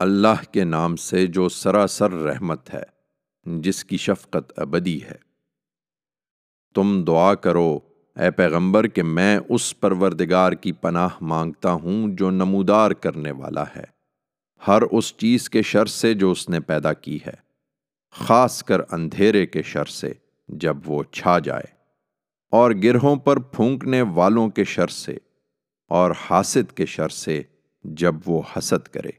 اللہ کے نام سے جو سراسر رحمت ہے، جس کی شفقت ابدی ہے۔ تم دعا کرو، اے پیغمبر، کہ میں اس پروردگار کی پناہ مانگتا ہوں جو نمودار کرنے والا ہے، ہر اس چیز کے شر سے جو اس نے پیدا کی ہے، خاص کر اندھیرے کے شر سے جب وہ چھا جائے، اور گرہوں پر پھونکنے والوں کے شر سے، اور حاسد کے شر سے جب وہ حسد کرے۔